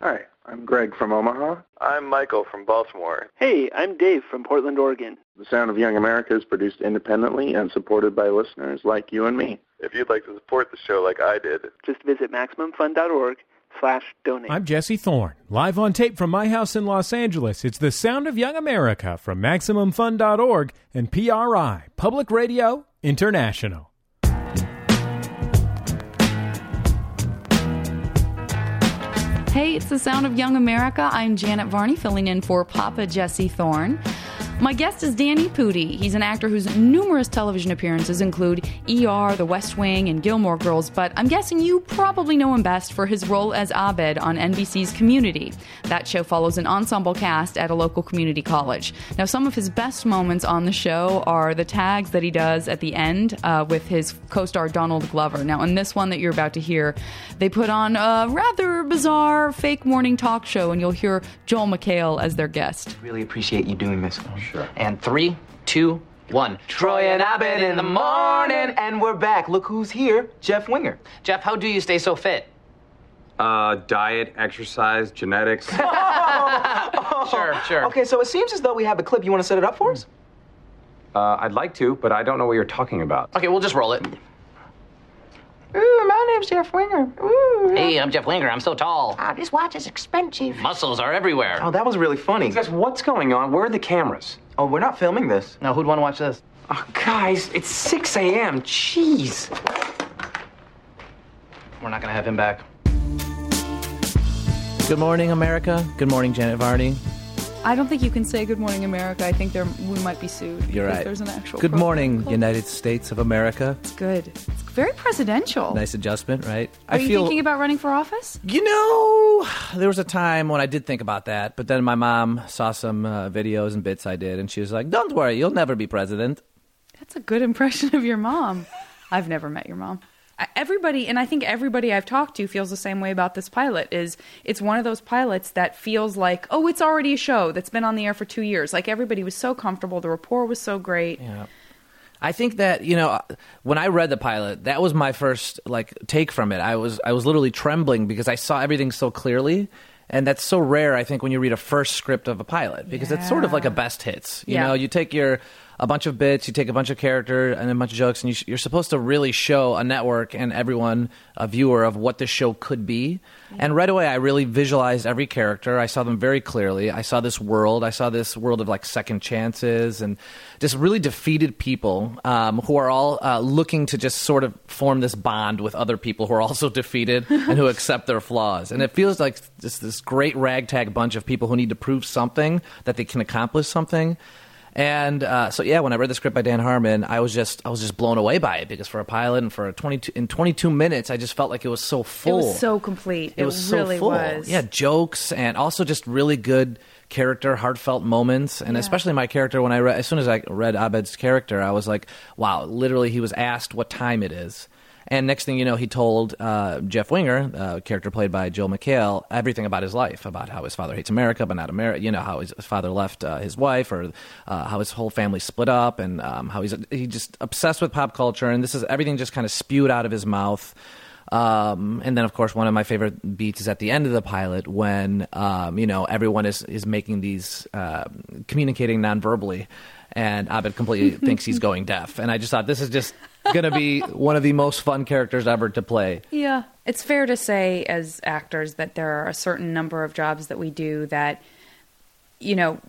Hi, I'm Greg from Omaha. I'm Michael from Baltimore. Hey, I'm Dave from Portland, Oregon. The Sound of Young America is produced independently and supported by listeners like you and me. If you'd like to support the show like I did, Just visit MaximumFun.org slash donate. I'm Jesse Thorne, live on tape from my house in Los Angeles. It's the Sound of Young America from MaximumFun.org and PRI, Public Radio International. Hey, it's the sound of Young America. I'm Janet Varney, filling in for Papa Jesse Thorne. My guest is Danny Pudi. He's an actor whose numerous television appearances include ER, The West Wing, and Gilmore Girls, but I'm guessing you probably know him best for his role as Abed on NBC's Community. That show follows an ensemble cast at a local community college. Now, some of his best moments on the show are the tags that he does at the end uh, with his co star Donald Glover. Now, in this one that you're about to hear, they put on a rather bizarre fake morning talk show, and you'll hear Joel McHale as their guest. Really appreciate you doing this. Sure. And three, two, one. Troy and Abed in the morning, and we're back. Look who's here, Jeff Winger. Jeff, how do you stay so fit? Uh, diet, exercise, genetics. Sure, sure. Okay, so it seems as though we have a clip. You want to set it up for us? Uh, I'd like to, but I don't know what you're talking about. Okay, we'll just roll it. Ooh, my name's Jeff Winger. Ooh. Hey, I'm Jeff Winger. I'm so tall. Ah, this watch is expensive. Muscles are everywhere. Oh, that was really funny. Guys, what's going on? Where are the cameras? Oh, we're not filming this. Now, who'd want to watch this? Oh, guys, it's 6 a.m. Jeez. We're not going to have him back. Good morning, America. Good morning, Janet Varney. I don't think you can say Good Morning America. I think there we might be sued. You're right. There's an actual. Good morning, United States of America. It's good. It's very presidential. Nice adjustment, right? Are I you feel. thinking about running for office? you know, there was a time when I did think about that, but then my mom saw some uh, videos and bits I did, and she was like, "Don't worry, you'll never be president." That's a good impression of your mom. I've never met your mom. Everybody, and I think everybody I've talked to feels the same way about this pilot. Is it's one of those pilots that feels like, oh, it's already a show that's been on the air for two years. Like everybody was so comfortable, the rapport was so great. Yeah. I think that you know when I read the pilot, that was my first like take from it. I was I was literally trembling because I saw everything so clearly, and that's so rare. I think when you read a first script of a pilot because it's sort of like a best hits. You Yeah. know, you take your a bunch of bits, you take a bunch of character and a bunch of jokes, and you, sh- you're supposed to really show a network and everyone a viewer of what this show could be. And right away, I really visualized every character. I saw them very clearly. I saw this world. I saw this world of like second chances and just really defeated people um, who are all uh, looking to just sort of form this bond with other people who are also defeated and who accept their flaws. And it feels like just this great ragtag bunch of people who need to prove something that they can accomplish something. And uh, so yeah, when I read the script by Dan Harmon, I was just I was just blown away by it because for a pilot and for a 22 in 22 minutes, I just felt like it was so It full. was so complete. It, It was really so full. was. Yeah, jokes and also just really good character, heartfelt moments, and Yeah. especially my character. When I read, as soon as I read Abed's character, I was like, wow! Literally, he was asked what time it is. And next thing you know, he told uh, Jeff Winger, uh, character played by Joel McHale, everything about his life, about how his father hates America, but not America. You know how his father left uh, his wife, or uh, how his whole family split up, and um, how he's he just obsessed with pop culture. And this is everything just kind of spewed out of his mouth. Um, and then, of course, one of my favorite beats is at the end of the pilot when um, you know everyone is is making these uh, communicating non-verbally, and Abed completely thinks he's going deaf. And I just thought this is just going to be one of the most fun characters ever to play. Yeah. It's fair to say, as actors, that there are a certain number of jobs that we do that, you know,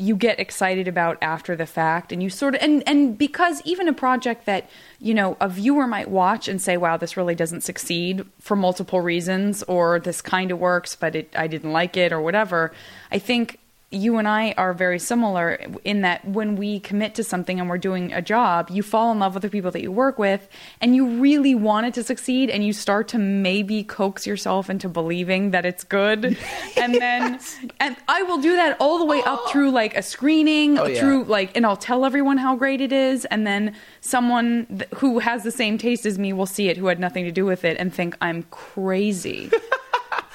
you get excited about after the fact and you sort of and and because even a project that you know a viewer might watch and say wow this really doesn't succeed for multiple reasons or this kind of works but it I didn't like it or whatever I think you and I are very similar in that when we commit to something and we're doing a job, you fall in love with the people that you work with and you really want it to succeed and you start to maybe coax yourself into believing that it's good. And then and I will do that all the way up through like a screening, Oh, yeah. through like and I'll tell everyone how great it is and then someone th- who has the same taste as me will see it who had nothing to do with it and think I'm crazy.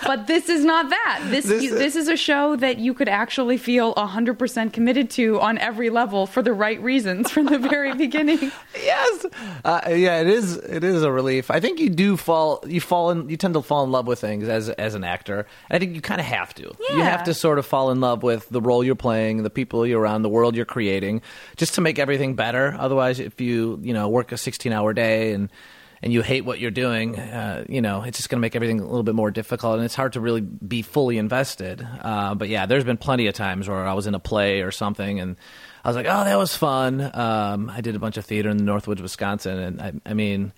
but this is not that. This This is- this is a show that you could actually feel 100% committed to on every level for the right reasons from the very beginning. yes uh, yeah it is it is a relief i think you do fall you fall in you tend to fall in love with things as as an actor i think you kind of have to Yeah. you have to sort of fall in love with the role you're playing the people you're around the world you're creating just to make everything better otherwise if you you know work a 16 hour day and and you hate what you're doing, uh, you know, it's just going to make everything a little bit more difficult, and it's hard to really be fully invested. Uh, but yeah, there's been plenty of times where I was in a play or something, and I was like, "Oh, that was fun." Um, I did a bunch of theater in the Northwoods, Wisconsin, and I, I mean,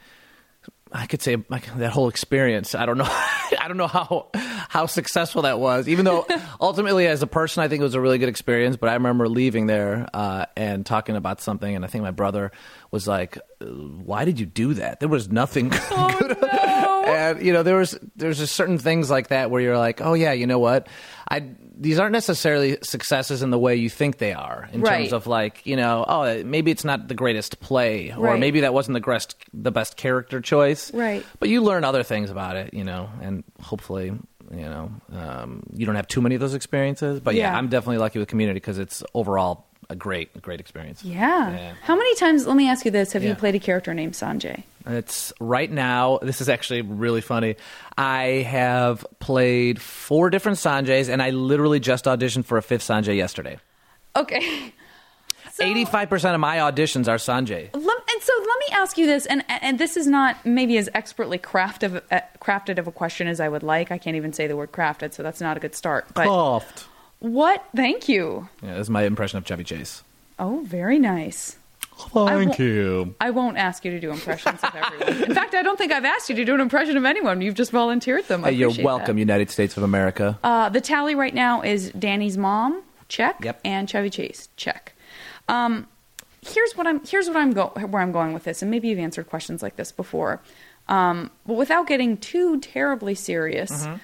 I could say like, that whole experience. I don't know. I don't know how how successful that was. Even though ultimately, as a person, I think it was a really good experience. But I remember leaving there uh, and talking about something, and I think my brother was like, "Uh, "Why did you do that? There was nothing good." and you know, there was there's just certain things like that where you're like, "Oh yeah, you know what? I these aren't necessarily successes in the way you think they are in Right. terms of like you know, oh maybe it's not the greatest play, or Right. maybe that wasn't the best the best character choice, Right. but you learn other things about it, you know, and hopefully, you know, um, you don't have too many of those experiences. But yeah, Yeah. I'm definitely lucky with Community because it's overall a great, a great experience. Yeah. Yeah. How many times, let me ask you this, have Yeah. you played a character named Sanjay? It's right now. This is actually really funny. I have played four different Sanjays, and I literally just auditioned for a fifth Sanjay yesterday. Okay. So- Eighty-five percent of my auditions are Sanjay. Lem- and so let me ask you this, and and this is not maybe as expertly crafted uh, crafted of a question as I would like. I can't even say the word crafted, so that's not a good start. But. What? Thank you. Yeah, this is my impression of Chevy Chase. Oh, very nice. Thank wo- you. I won't ask you to do impressions of everyone. In fact, I don't think I've asked you to do an impression of anyone. You've just volunteered them. I Hey, you're welcome, that. United States of America. Uh, the tally right now is Danny's mom, check, Yep. and Chevy Chase, check. Um, here's what I'm here's what I'm go where I'm going with this, and maybe you've answered questions like this before, um, but without getting too terribly serious. Mm-hmm.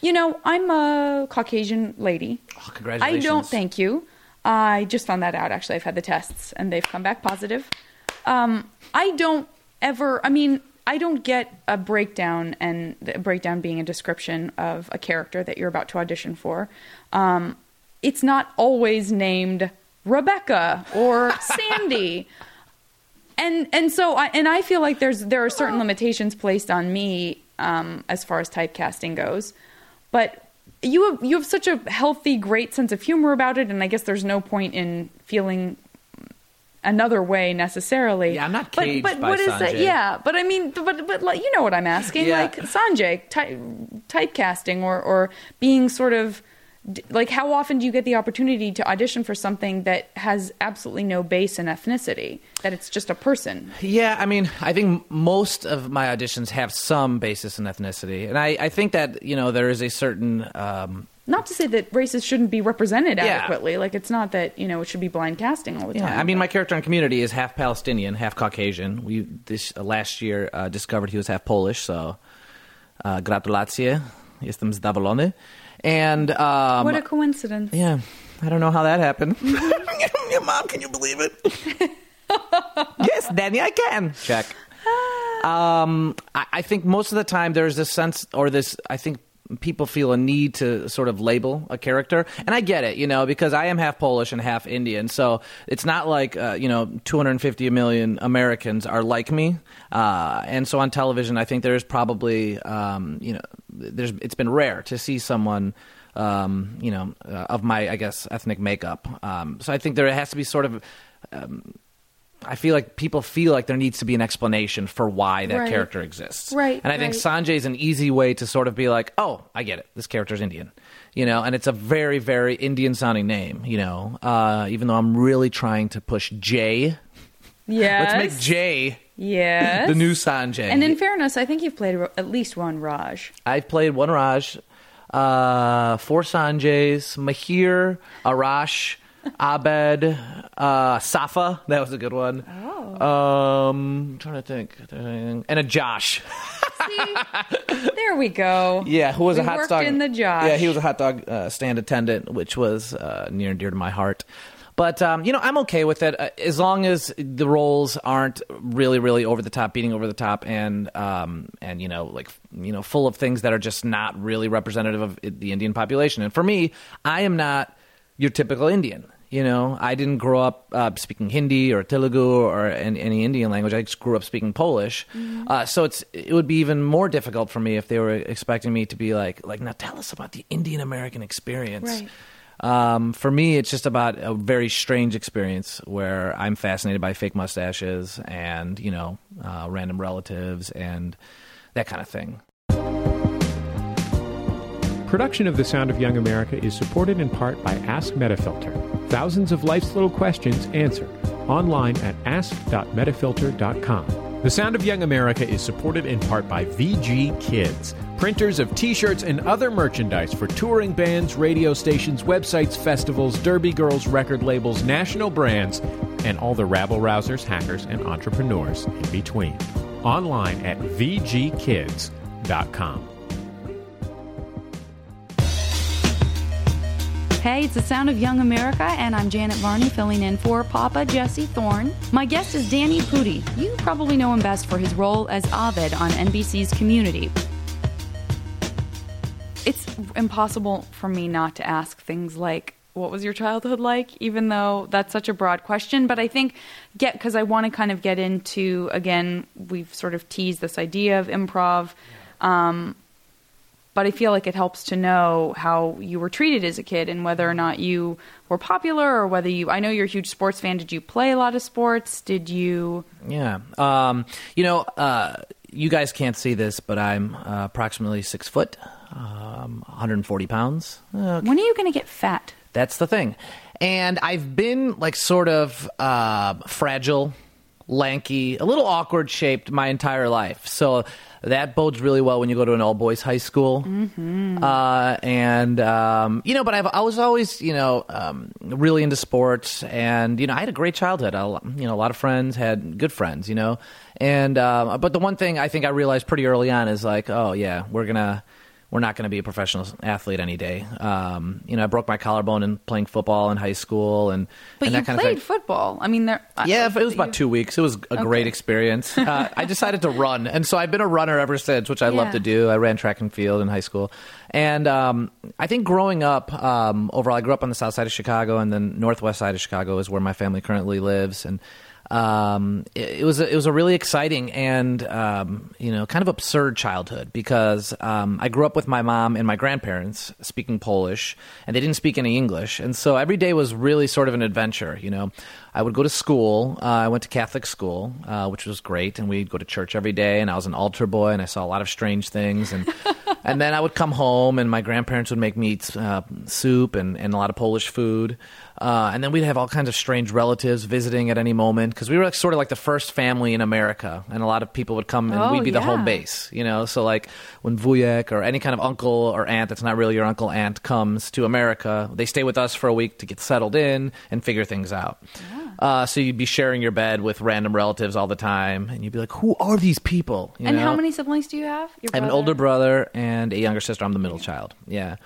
You know, I'm a Caucasian lady. Oh, congratulations. I don't thank you. I just found that out. Actually, I've had the tests and they've come back positive. Um, I don't ever. I mean, I don't get a breakdown, and the breakdown being a description of a character that you're about to audition for. Um, it's not always named Rebecca or Sandy. And and so I and I feel like there's there are certain limitations placed on me um, as far as typecasting goes, but you have you have such a healthy, great sense of humor about it, and I guess there's no point in feeling another way necessarily. Yeah, I'm not But caged but by what is that? Yeah, but I mean, but but like you know what I'm asking, Yeah. like Sanjay ty- typecasting or or being sort of. Like, how often do you get the opportunity to audition for something that has absolutely no base in ethnicity? That it's just a person? Yeah, I mean, I think most of my auditions have some basis in ethnicity, and I, I think that you know there is a certain um, Not to say that races shouldn't be represented Yeah. adequately. Like, it's not that you know it should be blind casting all the Yeah, time. I mean, my character in Community is half Palestinian, half Caucasian. We this uh, last year uh, discovered he was half Polish, so uh, gratulacje, jestem zadowolony. And um, what a coincidence! yeah, I don't know how that happened. Your mom, can you believe it? yes, Danny, I can. Check. Um, I, I think most of the time there's this sense, or this, I think people feel a need to sort of label a character, and I get it, you know, because I am half Polish and half Indian, so it's not like uh, you know 250 million Americans are like me, uh, and so on television, I think there's probably um, you know, there's it's been rare to see someone. Um, you know, uh, of my, I guess, ethnic makeup. Um, so I think there has to be sort of I feel like people feel like there needs to be an explanation for why that Right. character exists. Right, And I think right. Sanjay's an easy way to sort of be like, oh, I get it. This character's Indian. You know, and it's a very, very Indian sounding name, you know, uh, even though I'm really trying to push Jay. Yeah. Let's make Jay yes the new Sanjay. And in fairness, I think you've played at least one Raj. I've played one Raj, uh, four Sanjays, Mahir, Arash, Abed, uh, Safa. That was a good one. Oh. Um, I'm trying to think. And a Josh. See, there we go. Yeah, who was We a hot dog in the Josh. Yeah, he was a hot dog uh, stand attendant, which was uh, near and dear to my heart. But um, you know, I'm okay with it uh, as long as the roles aren't really, really over the top, beating over the top, and um, and you know, like you know, full of things that are just not really representative of the Indian population. And for me, I am not your typical Indian. You know, I didn't grow up uh, speaking Hindi or Telugu or any, any, Indian language. I just grew up speaking Polish. Mm-hmm. Uh, so it's it would be even more difficult for me if they were expecting me to be like like now tell us about the Indian American experience. Right. Um, for me, it's just about a very strange experience where I'm fascinated by fake mustaches and you know uh, random relatives and that kind of thing. Production of The Sound of Young America is supported in part by Ask Metafilter. Thousands of life's little questions answered online at ask.metafilter.com. The Sound of Young America is supported in part by VG Kids, printers of t shirts and other merchandise for touring bands, radio stations, websites, festivals, derby girls, record labels, national brands, and all the rabble rousers, hackers, and entrepreneurs in between. Online at VGKids.com. Hey, it's the sound of Young America, and I'm Janet Varney filling in for Papa Jesse Thorne. My guest is Danny Pudi. You probably know him best for his role as Abed on NBC's Community. It's impossible for me not to ask things like, what was your childhood like even though that's such a broad question but i think get because i want to kind of get into again we've sort of teased this idea of improv um, but I feel like it helps to know how you were treated as a kid and whether or not you were popular or whether you. I know you're a huge sports fan. Did you play a lot of sports? Did you? Yeah. Um, you know, uh, you guys can't see this, but I'm uh, approximately six foot, um, 140 pounds. Uh, when are you going to get fat? That's the thing. And I've been like sort of uh, fragile, lanky, a little awkward shaped my entire life. So that bodes really well when you go to an all boys high school. Mm-hmm. Uh, and um, you know, but I've, I was always you know um, really into sports, and you know I had a great childhood. I, you know, a lot of friends, had good friends, you know, and uh, but the one thing I think I realized pretty early on is like, oh yeah, we're gonna we're not going to be a professional athlete any day. Um, you know, I broke my collarbone in playing football in high school, and but and you that kind played of thing. football. I mean, there. Yeah, it was about two weeks. It was a Okay. great experience. Uh, I decided to run, and so I've been a runner ever since, which I love to do. I ran track and field in high school, and um, I think growing up um, overall, I grew up on the south side of Chicago, and then northwest side of Chicago is where my family currently lives, and um, it, it was a, it was a really exciting and um, you know kind of absurd childhood because um, I grew up with my mom and my grandparents speaking Polish, and they didn't speak any English, and so every day was really sort of an adventure. You know, I would go to school. Uh, I went to Catholic school, uh, which was great, and we'd go to church every day. And I was an altar boy, and I saw a lot of strange things. And and then I would come home, and my grandparents would make me eat uh, soup and, and a lot of Polish food. Uh, and then we'd have all kinds of strange relatives visiting at any moment because we were like, sort of like the first family in America, and a lot of people would come, and Oh, we'd be the home base, you know. So like when Wujek or any kind of uncle or aunt that's not really your uncle aunt comes to America, they stay with us for a week to get settled in and figure things out. Uh, so you'd be sharing your bed with random relatives all the time, and you'd be like, "Who are these people?" You and know? how many siblings do you have? I have an older brother and a younger sister. I'm the middle child. Yeah,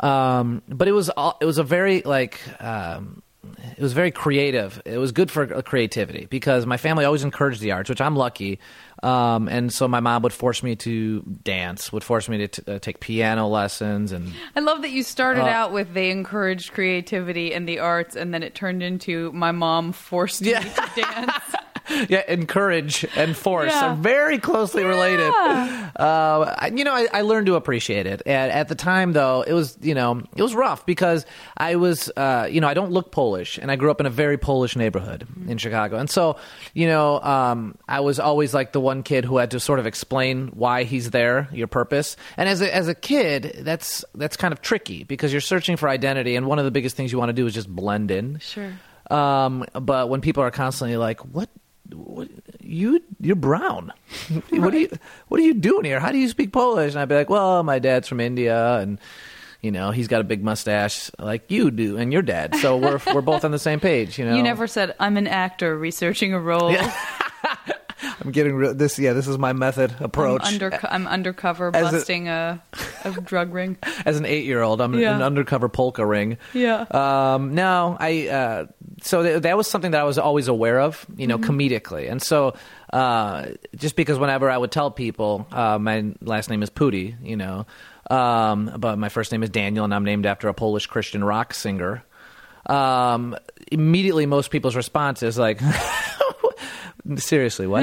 um, but it was all, it was a very like um, it was very creative. It was good for creativity because my family always encouraged the arts, which I'm lucky. Um, and so my mom would force me to dance, would force me to t- uh, take piano lessons, and I love that you started Uh, out with they encouraged creativity and the arts, and then it turned into my mom forced me to dance. yeah, encourage and force Yeah. are very closely related. Uh, I- you know, I, I learned to appreciate it. And at the time, though, it was you know it was rough because I was uh, you know I don't look Polish, and I grew up in a very Polish neighborhood in Chicago, and so you know um, I was always like the one kid who had to sort of explain why he's there, your purpose. And as a, as a kid, that's that's kind of tricky because you're searching for identity, and one of the biggest things you want to do is just blend in. Sure. Um, but when people are constantly like, "What, what you you're brown? what are you what are you doing here? How do you speak Polish?" And I'd be like, "Well, my dad's from India, and you know he's got a big mustache like you do, and your dad. So we're we're both on the same page. You know, You never said I'm an actor researching a role. I'm getting re- this. Yeah, this is my method approach. I'm, under, I'm undercover As a- busting a, a drug ring. As an eight year old, I'm Yeah. an undercover polka ring. Yeah. Um, no, I. Uh, so th- that was something that I was always aware of, you know, comedically. And so, uh, just because whenever I would tell people, uh, my last name is Pudi, you know, um, but my first name is Daniel, and I'm named after a Polish Christian rock singer. Um, immediately, most people's response is like, seriously what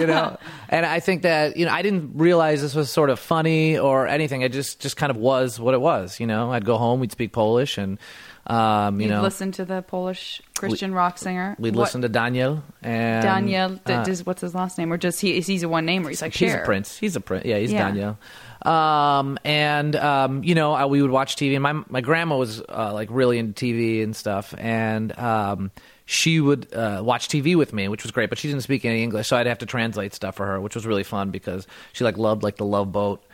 you know and i think that you know i didn't realize this was sort of funny or anything it just just kind of was what it was you know i'd go home we'd speak polish and um you You'd know listen to the Polish Christian rock singer. we'd What- listen to daniel and Daniel. uh, does, what's his last name? Or just he? He's a one name? Or he's like he's Cher? a prince he's a prince yeah he's Yeah. daniel um and um you know I, we would watch tv and my my grandma was uh, like really into tv and stuff and um she would uh, watch TV with me, which was great, but she didn't speak any English, so I'd have to translate stuff for her, which was really fun because she like loved like the Love Boat.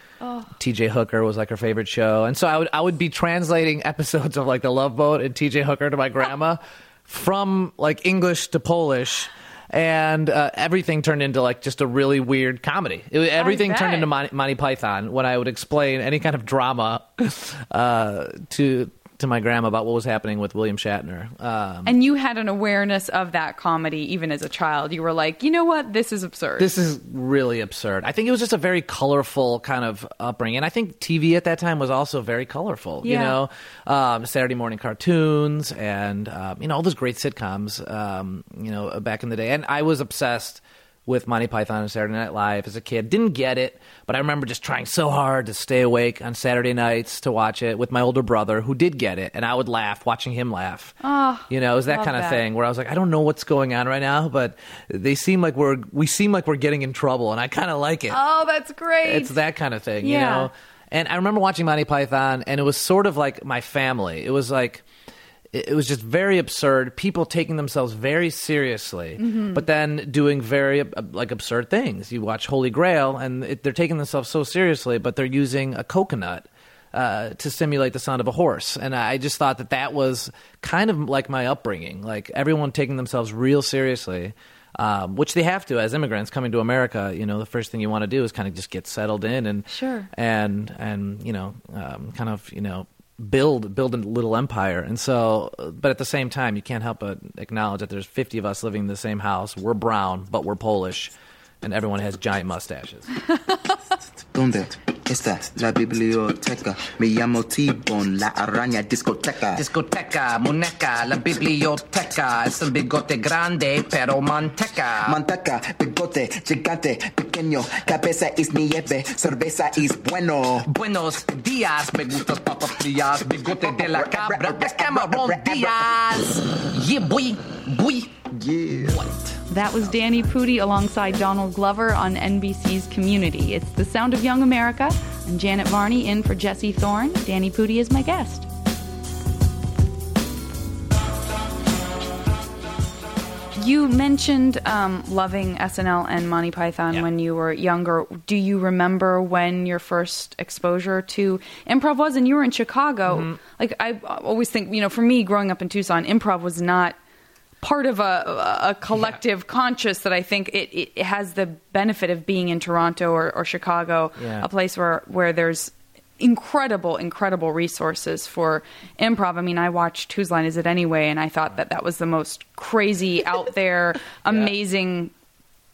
T.J. Hooker was like her favorite show, and so I would I would be translating episodes of like the Love Boat and T.J. Hooker to my grandma from like English to Polish, and uh, everything turned into like just a really weird comedy. It, everything turned into Monty, Monty Python when I would explain any kind of drama uh, to to my grandma about what was happening with William Shatner. Um, And you had an awareness of that comedy even as a child. You were like, you know what? This is absurd. This is really absurd. I think it was just a very colorful kind of upbringing, and I think TV at that time was also very colorful. You know, um, Saturday morning cartoons, and um, you know all those great sitcoms. Um, you know, back in the day, and I was obsessed with Monty Python and Saturday Night Live as a kid. Didn't get it, but I remember just trying so hard to stay awake on Saturday nights to watch it with my older brother, who did get it, and I would laugh watching him laugh. Oh, you know, it was that kind of that. thing where I was like, I don't know what's going on right now, but they seem like we're we seem like we're getting in trouble, and I kind of like it. oh, that's great. It's that kind of thing, you Yeah. know. And I remember watching Monty Python, and it was sort of like my family. It was like it was just very absurd. People taking themselves very seriously, Mm-hmm. but then doing very uh, like absurd things. You watch Holy Grail, and it, they're taking themselves so seriously, but they're using a coconut. Uh, to simulate the sound of a horse, and I just thought that that was kind of like my upbringing, like everyone taking themselves real seriously, um, which they have to as immigrants coming to America. You know, the first thing you want to do is kind of just get settled in and Sure. and and you know, um, kind of you know build build a little empire. And so, but at the same time, you can't help but acknowledge that there's 50 of us living in the same house. We're brown, but we're Polish, and everyone has giant mustaches. ¿Dónde está la biblioteca? Me llamo T-Bone, la araña discoteca. Discoteca, muñeca, la biblioteca. Es un bigote grande, pero manteca. Manteca, bigote, gigante, pequeño, cabeza es nieve, cerveza es bueno. Buenos días, me gustas papas frías, bigote de la cabra, es Cameron Díaz. Yeah, boy, boy. Yeah. That was Danny Pudi alongside Donald Glover on NBC's Community. It's The Sound of Young America. I'm Janet Varney in for Jesse Thorne. Danny Pudi is my guest. You mentioned um, loving SNL and Monty Python Yeah. when you were younger. Do you remember when your first exposure to improv was? And you were in Chicago. Mm-hmm. Like I always think, you know, for me growing up in Tucson, improv was not part of a, a collective conscious that I think it, it has the benefit of being in Toronto or, or Chicago, Yeah. a place where, where there's incredible, incredible resources for improv. I mean, I watched Whose Line Is It Anyway, and I thought that that was the most crazy, out there, amazing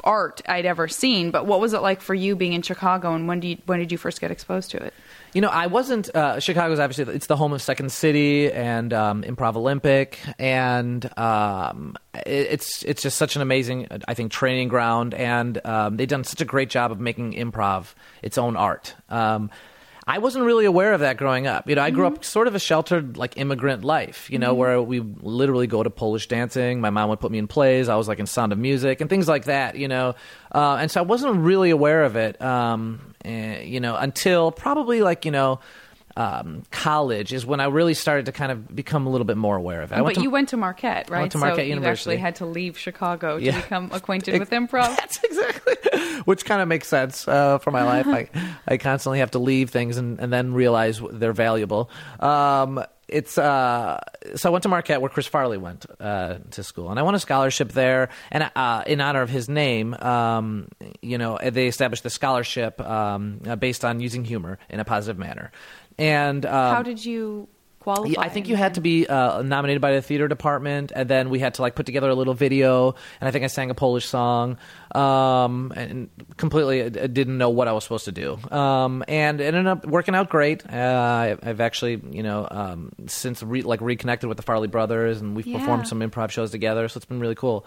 art I'd ever seen. But what was it like for you being in Chicago, and when, do you, when did you first get exposed to it? You know, I wasn't. Uh, Chicago's obviously it's the home of Second City and um, Improv Olympic, and um, it, it's it's just such an amazing, I think, training ground. And um, they've done such a great job of making improv its own art. Um, I wasn't really aware of that growing up. You know, I grew up sort of a sheltered, like immigrant life. You know, where we literally go to Polish dancing. My mom would put me in plays. I was like in Sound of Music and things like that. You know, uh, and so I wasn't really aware of it. Um, eh, you know, until probably like you know. Um, college is when I really started to kind of become a little bit more aware of it. I but went to, you went to Marquette, right? went to Marquette so you University. actually had to leave Chicago to Yeah. become acquainted with improv. That's exactly, which kind of makes sense uh, for my life. I, I constantly have to leave things and, and then realize they're valuable. Um, it's uh, so I went to Marquette where Chris Farley went uh, to school, and I won a scholarship there. And uh, in honor of his name, um, you know, they established the scholarship um, uh, based on using humor in a positive manner. And um, How did you qualify. I think you had to be uh, nominated by the theater department, and then we had to like put together a little video. And I think I sang a Polish song, um, and completely uh, didn't know what I was supposed to do. Um, and it ended up working out great. Uh, I've actually, you know, um, since re- like reconnected with the Farley brothers, and we've Yeah. performed some improv shows together. So it's been really cool.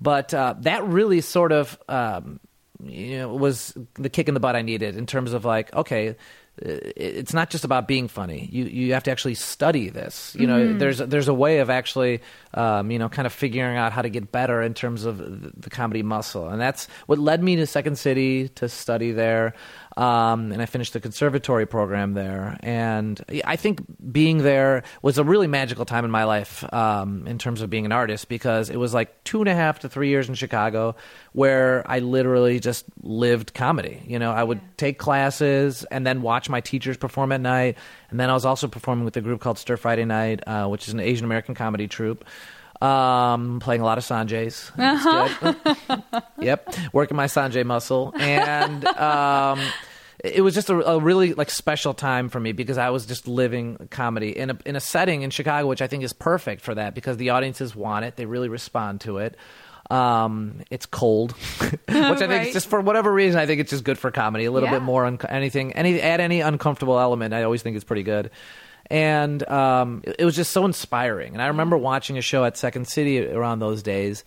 But uh, that really sort of um, you know, was the kick in the butt I needed in terms of like, okay, it's not just about being funny. You you have to actually study this. You know, Mhm. there's there's a way of actually, um, you know, kind of figuring out how to get better in terms of the, the comedy muscle, and that's what led me to Second City to study there. Um, and I finished the conservatory program there, and I think being there was a really magical time in my life um, in terms of being an artist because it was like two and a half to three years in Chicago where I literally just lived comedy. You know, I would take classes and then watch my teachers perform at night, and then I was also performing with a group called Stir Friday Night, uh, which is an Asian American comedy troupe. Um, playing a lot of Sanjays. It's good. yep, working my Sanjay muscle, and um, it was just a, a really like special time for me because I was just living comedy in a in a setting in Chicago, which I think is perfect for that because the audiences want it, they really respond to it. Um, it's cold, which I think Right. is just for whatever reason I think it's just good for comedy. A little Yeah. bit more un- anything, any add any uncomfortable element. I always think is pretty good and um, it, was just so inspiring. And I remember watching a show at Second City around those days,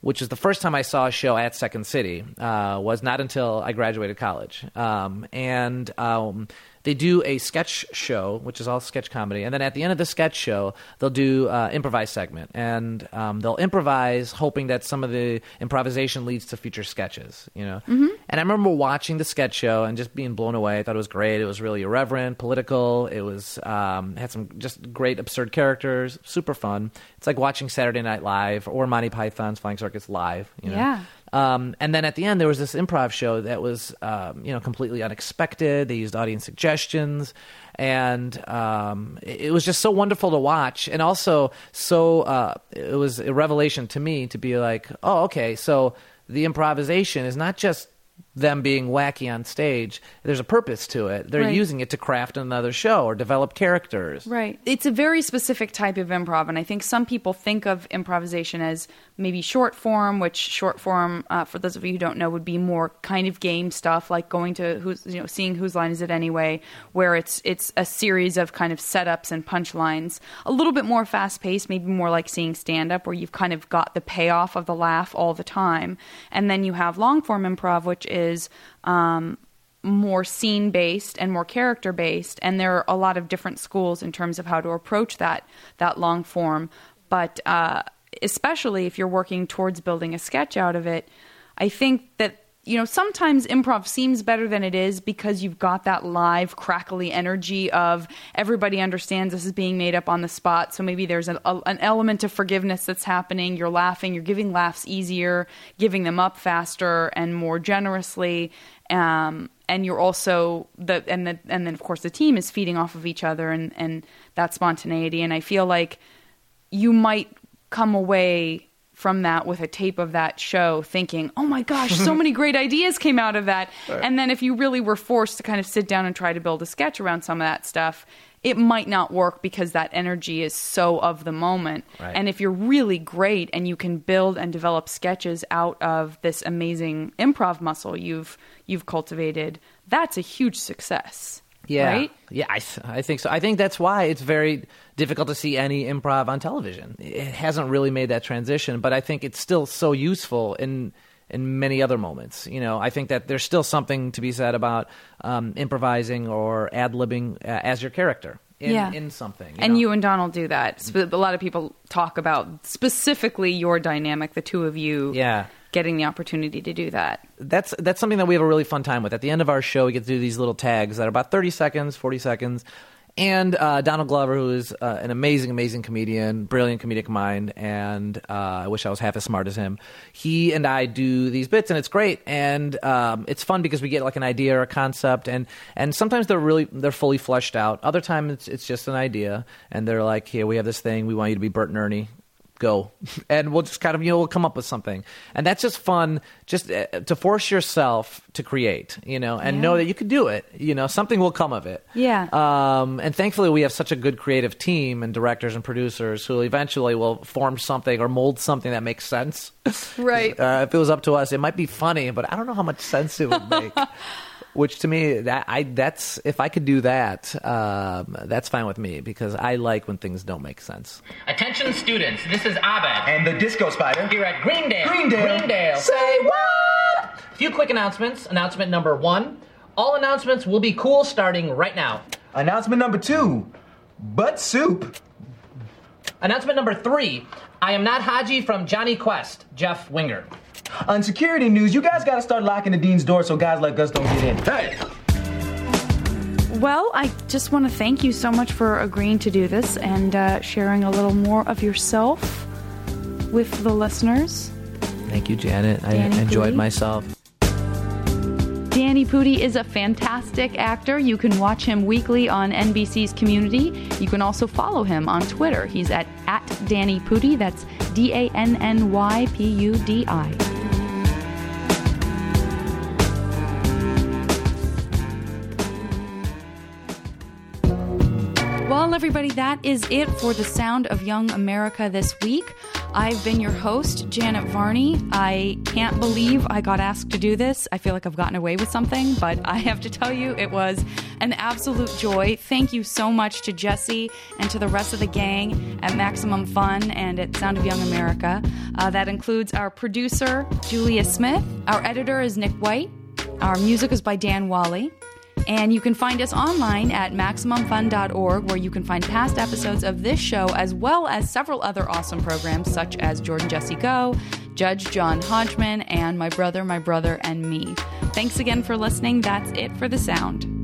which is the first time I saw a show at Second City. Uh, was not until I graduated college, um, and um, they do a sketch show, which is all sketch comedy, and then at the end of the sketch show, they'll do uh, improvise segment, and um, they'll improvise, hoping that some of the improvisation leads to future sketches. You know, Mhm. and I remember watching the sketch show and just being blown away. I thought it was great. It was really irreverent, political. It was um, had some just great absurd characters, super fun. It's like watching Saturday Night Live or Monty Python's Flying Circus live. You know? Yeah. Um, and then at the end, there was this improv show that was, um, you know, completely unexpected. They used audience suggestions, and um, it, was just so wonderful to watch. And also, so uh, it was a revelation to me to be like, oh, okay, so the improvisation is not just them being wacky on stage. There's a purpose to it. They're Right. using it to craft another show or develop characters. Right. It's a very specific type of improv, and I think some people think of improvisation as maybe short form, which short form, uh, for those of you who don't know, would be more kind of game stuff, like going to who's you know seeing whose line is it anyway, where it's it's a series of kind of setups and punchlines, a little bit more fast paced, maybe more like seeing stand up, where you've kind of got the payoff of the laugh all the time, and then you have long form improv, which is um, more scene based and more character based and there are a lot of different schools in terms of how to approach that that long form. But uh, especially if you're working towards building a sketch out of it i think that you know sometimes improv seems better than it is because you've got that live crackly energy of everybody understands this is being made up on the spot. So maybe there's an, a, an element of forgiveness that's happening. You're laughing. You're giving laughs easier giving them up faster and more generously. Um, and you're also the and the, and then of course the team is feeding off of each other and and that spontaneity. And I feel like you might come away from that with a tape of that show thinking, "Oh my gosh, so many great ideas came out of that." Right. And then if you really were forced to kind of sit down and try to build a sketch around some of that stuff, it might not work because that energy is so of the moment. Right. And if you're really great and you can build and develop sketches out of this amazing improv muscle you've you've cultivated, that's a huge success. Yeah, Right? yeah, I, th- I think so. I think that's why it's very difficult to see any improv on television. It hasn't really made that transition, but I think it's still so useful in in many other moments. You know, I think that there's still something to be said about um, improvising or ad libbing uh, as your character in, Yeah. in something. and know? you and Donald do that. A lot of people talk about specifically your dynamic, the two of you Yeah. Getting the opportunity to do that. that's that's something that we have a really fun time with. At the end of our show, we get to do these little tags that are about thirty seconds, forty seconds. And uh, Donald Glover, who is uh, an amazing, amazing comedian, brilliant comedic mind, and uh, I wish I was half as smart as him. He and I do these bits, and it's great, and um, it's fun because we get like an idea or a concept, and and sometimes they're really they're fully fleshed out. Other times it's it's just an idea, and they're like, here we have this thing, we want you to be Bert and Ernie go and we'll just kind of you know we'll come up with something and that's just fun just uh, to force yourself to create you know and Yeah. know that you can do it you know something will come of it Yeah. um, and thankfully we have such a good creative team and directors and producers who eventually will form something or mold something that makes sense Right. uh, if it was up to us it might be funny but i don't know how much sense it would make which to me that i that's if i could do that um, that's fine with me because i like when things don't make sense Attention students, this is Abed. And the disco spider. Here at Greendale. Greendale. Greendale. Say what? A Few quick announcements. Announcement number one. All announcements will be cool starting right now. Announcement number two. Butt soup. Announcement number three. I am not Hadji from Jonny Quest, Jeff Winger. On security news, you guys gotta start locking the dean's door so guys like us don't get in. Hey! Well, I just want to thank you so much for agreeing to do this and uh, sharing a little more of yourself with the listeners. Thank you, Janet. I enjoyed Pudi? myself. Danny Pudi is a fantastic actor. You can watch him weekly on NBC's Community. You can also follow him on Twitter. He's at, at Danny Pudi. That's D A N N Y P U D I. Well, everybody, that is it for the Sound of Young America this week. I've been your host, Janet Varney. I can't believe I got asked to do this. I feel like I've gotten away with something, but I have to tell you, it was an absolute joy. Thank you so much to Jesse and to the rest of the gang at Maximum Fun and at Sound of Young America. Uh, that includes our producer, Julia Smith. Our editor is Nick White. Our music is by Dan Wally. And you can find us online at MaximumFun.org, where you can find past episodes of this show, as well as several other awesome programs, such as Jordan Jesse Go, Judge John Hodgman, and My Brother, My Brother, and Me. Thanks again for listening. That's it for the sound.